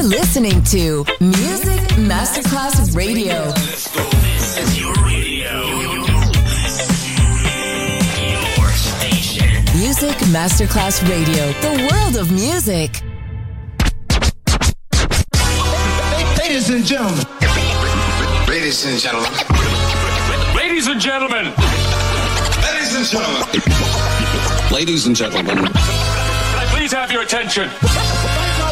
You're listening to Music Masterclass Radio. Let's go. This is your radio. Your station. Music Masterclass Radio, the world of music. Ladies and gentlemen. Ladies and gentlemen. Ladies and gentlemen. Ladies and gentlemen. Ladies and gentlemen. Can I please have your attention?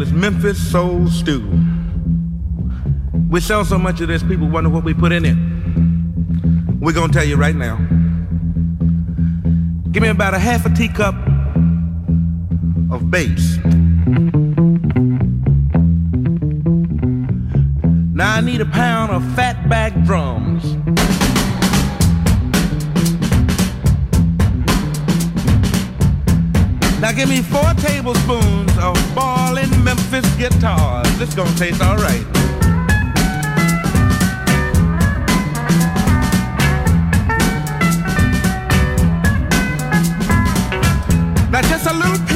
is Memphis Soul Stew. We sell so much of this, people wonder what we put in it. We're gonna tell you right now. Give me about a half a teacup of bass. Now I need a pound of fatback drums. Now give me four tablespoons of ballin' Memphis guitars. This gonna taste all right. Now just a little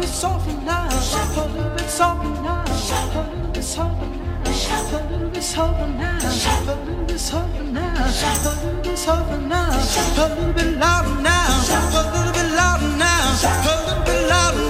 bit softer now, a little bit softer now, a little bit softer now, a little bit softer now, a little bit softer now, a little bit softer now, a little bit louder now, a little bit louder now, a little bit louder.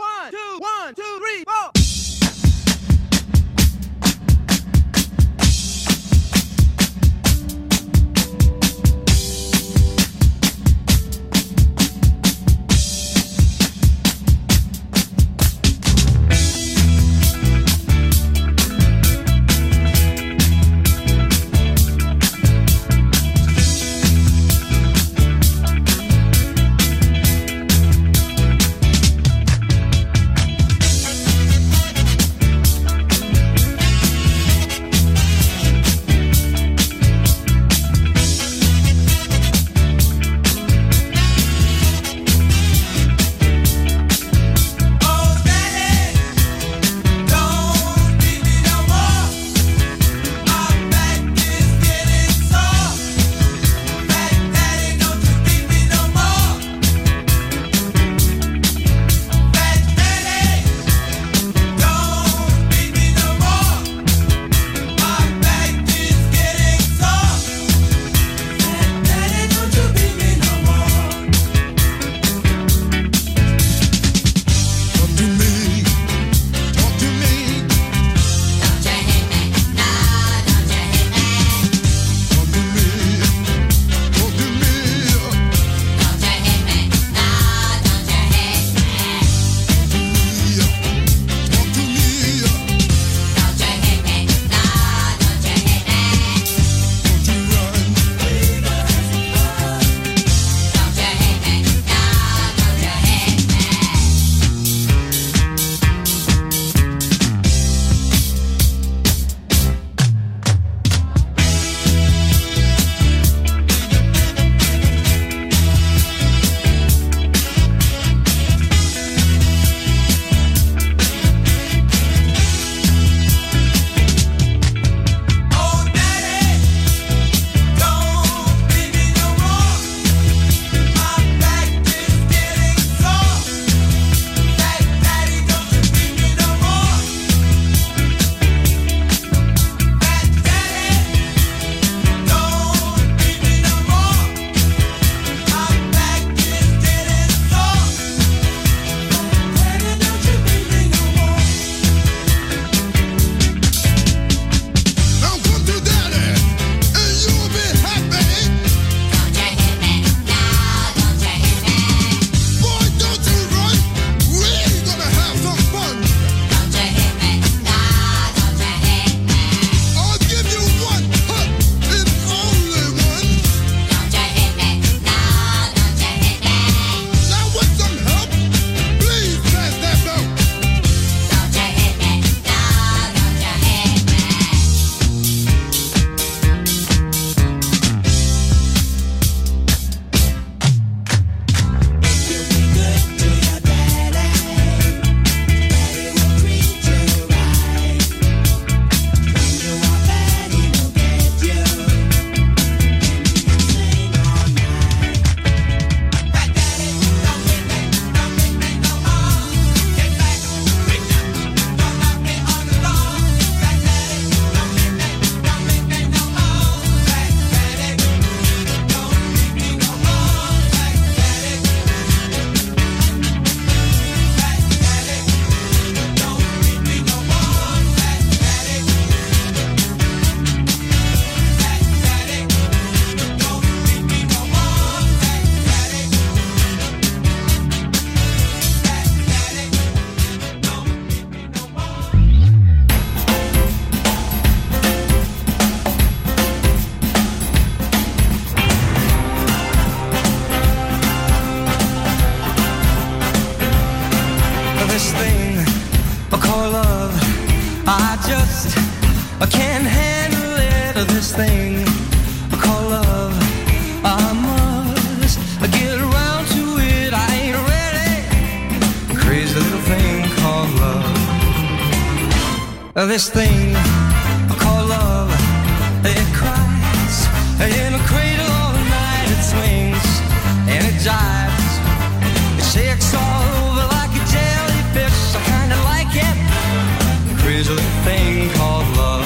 Little thing called love.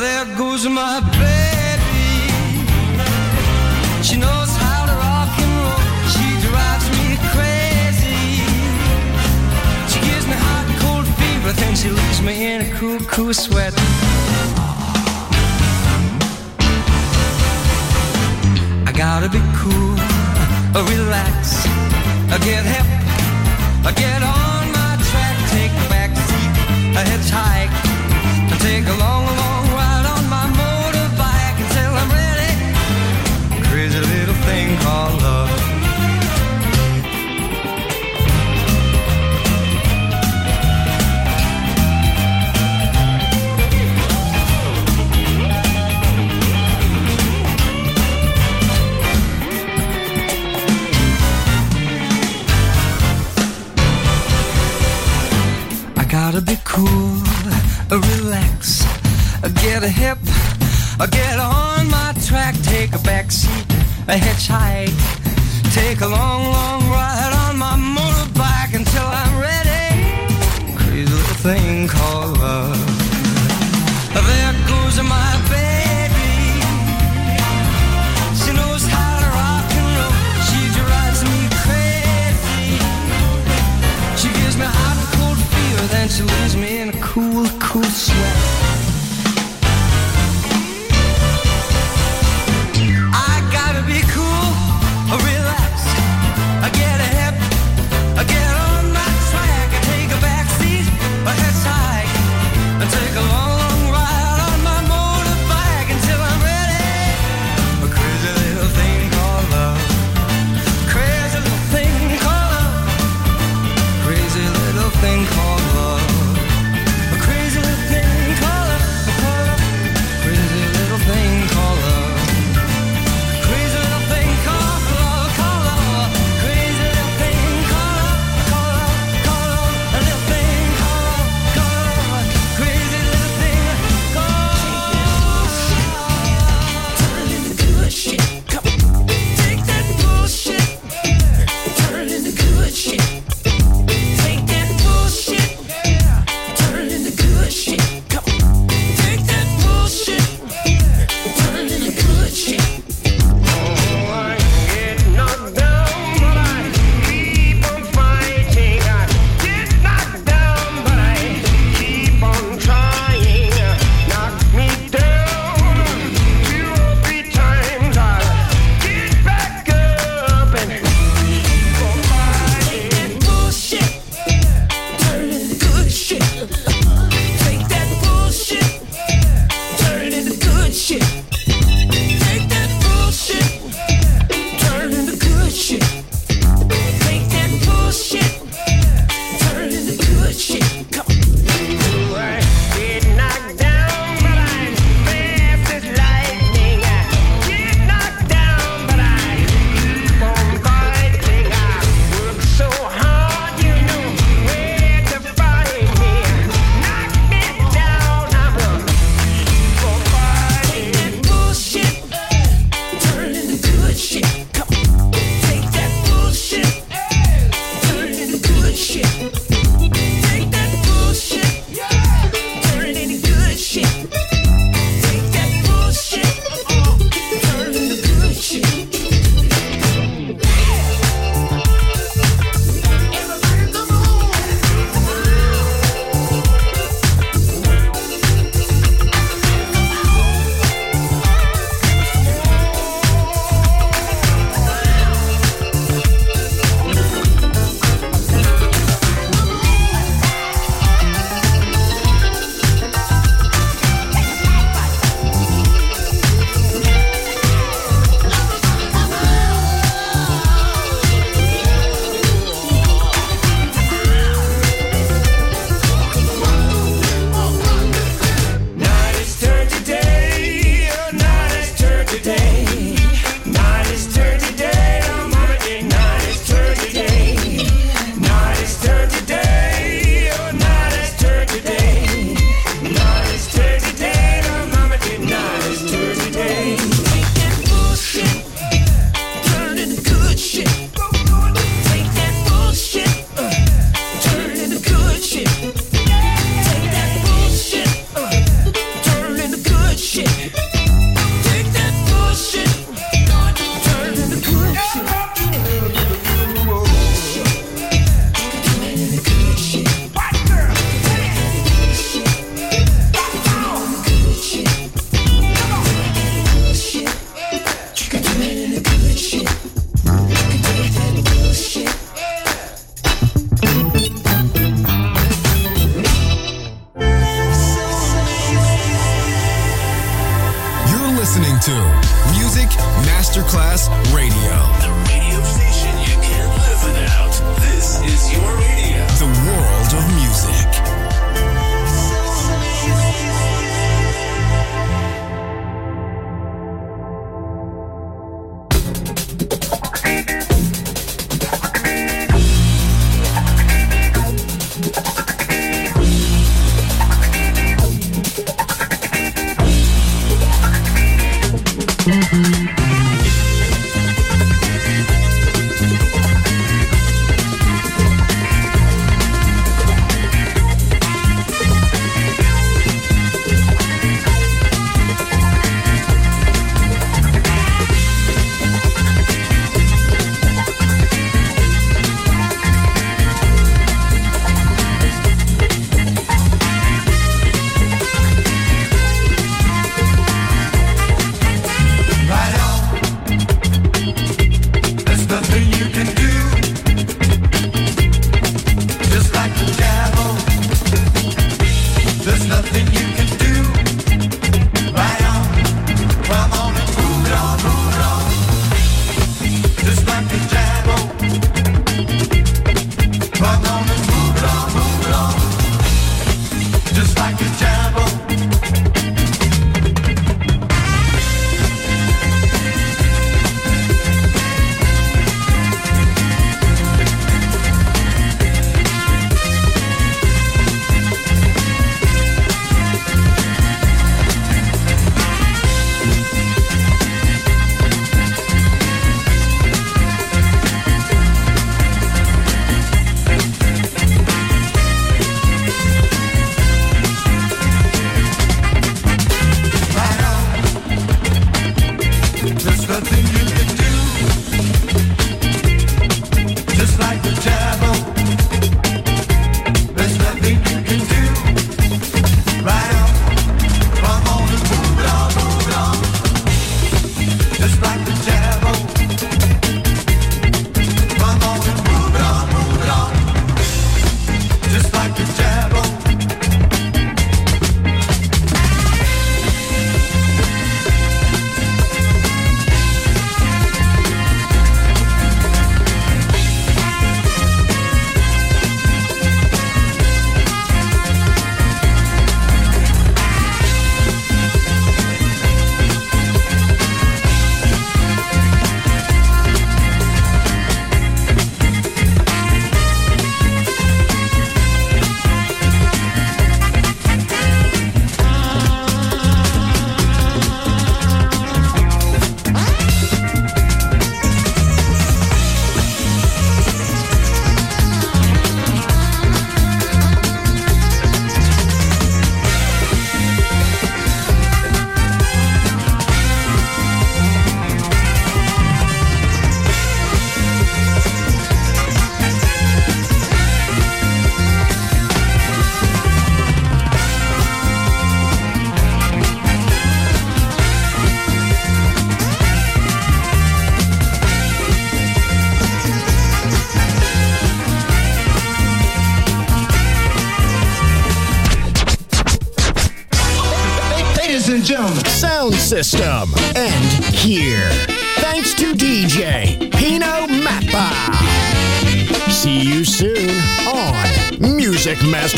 There goes my baby. She knows how to rock and roll. She drives me crazy. She gives me hot and cold fever, then she leaves me in a cool, cool sweat. I gotta be cool, relax, get uh, get on hitchhike, take a long, long gotta be cool, uh, relax, uh, get a hip, uh, get on my track, take a back seat, a hitchhike, take a long, long ride on my motorbike until I'm ready. Crazy little thing called she leaves me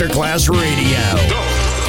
Masterclass Radio.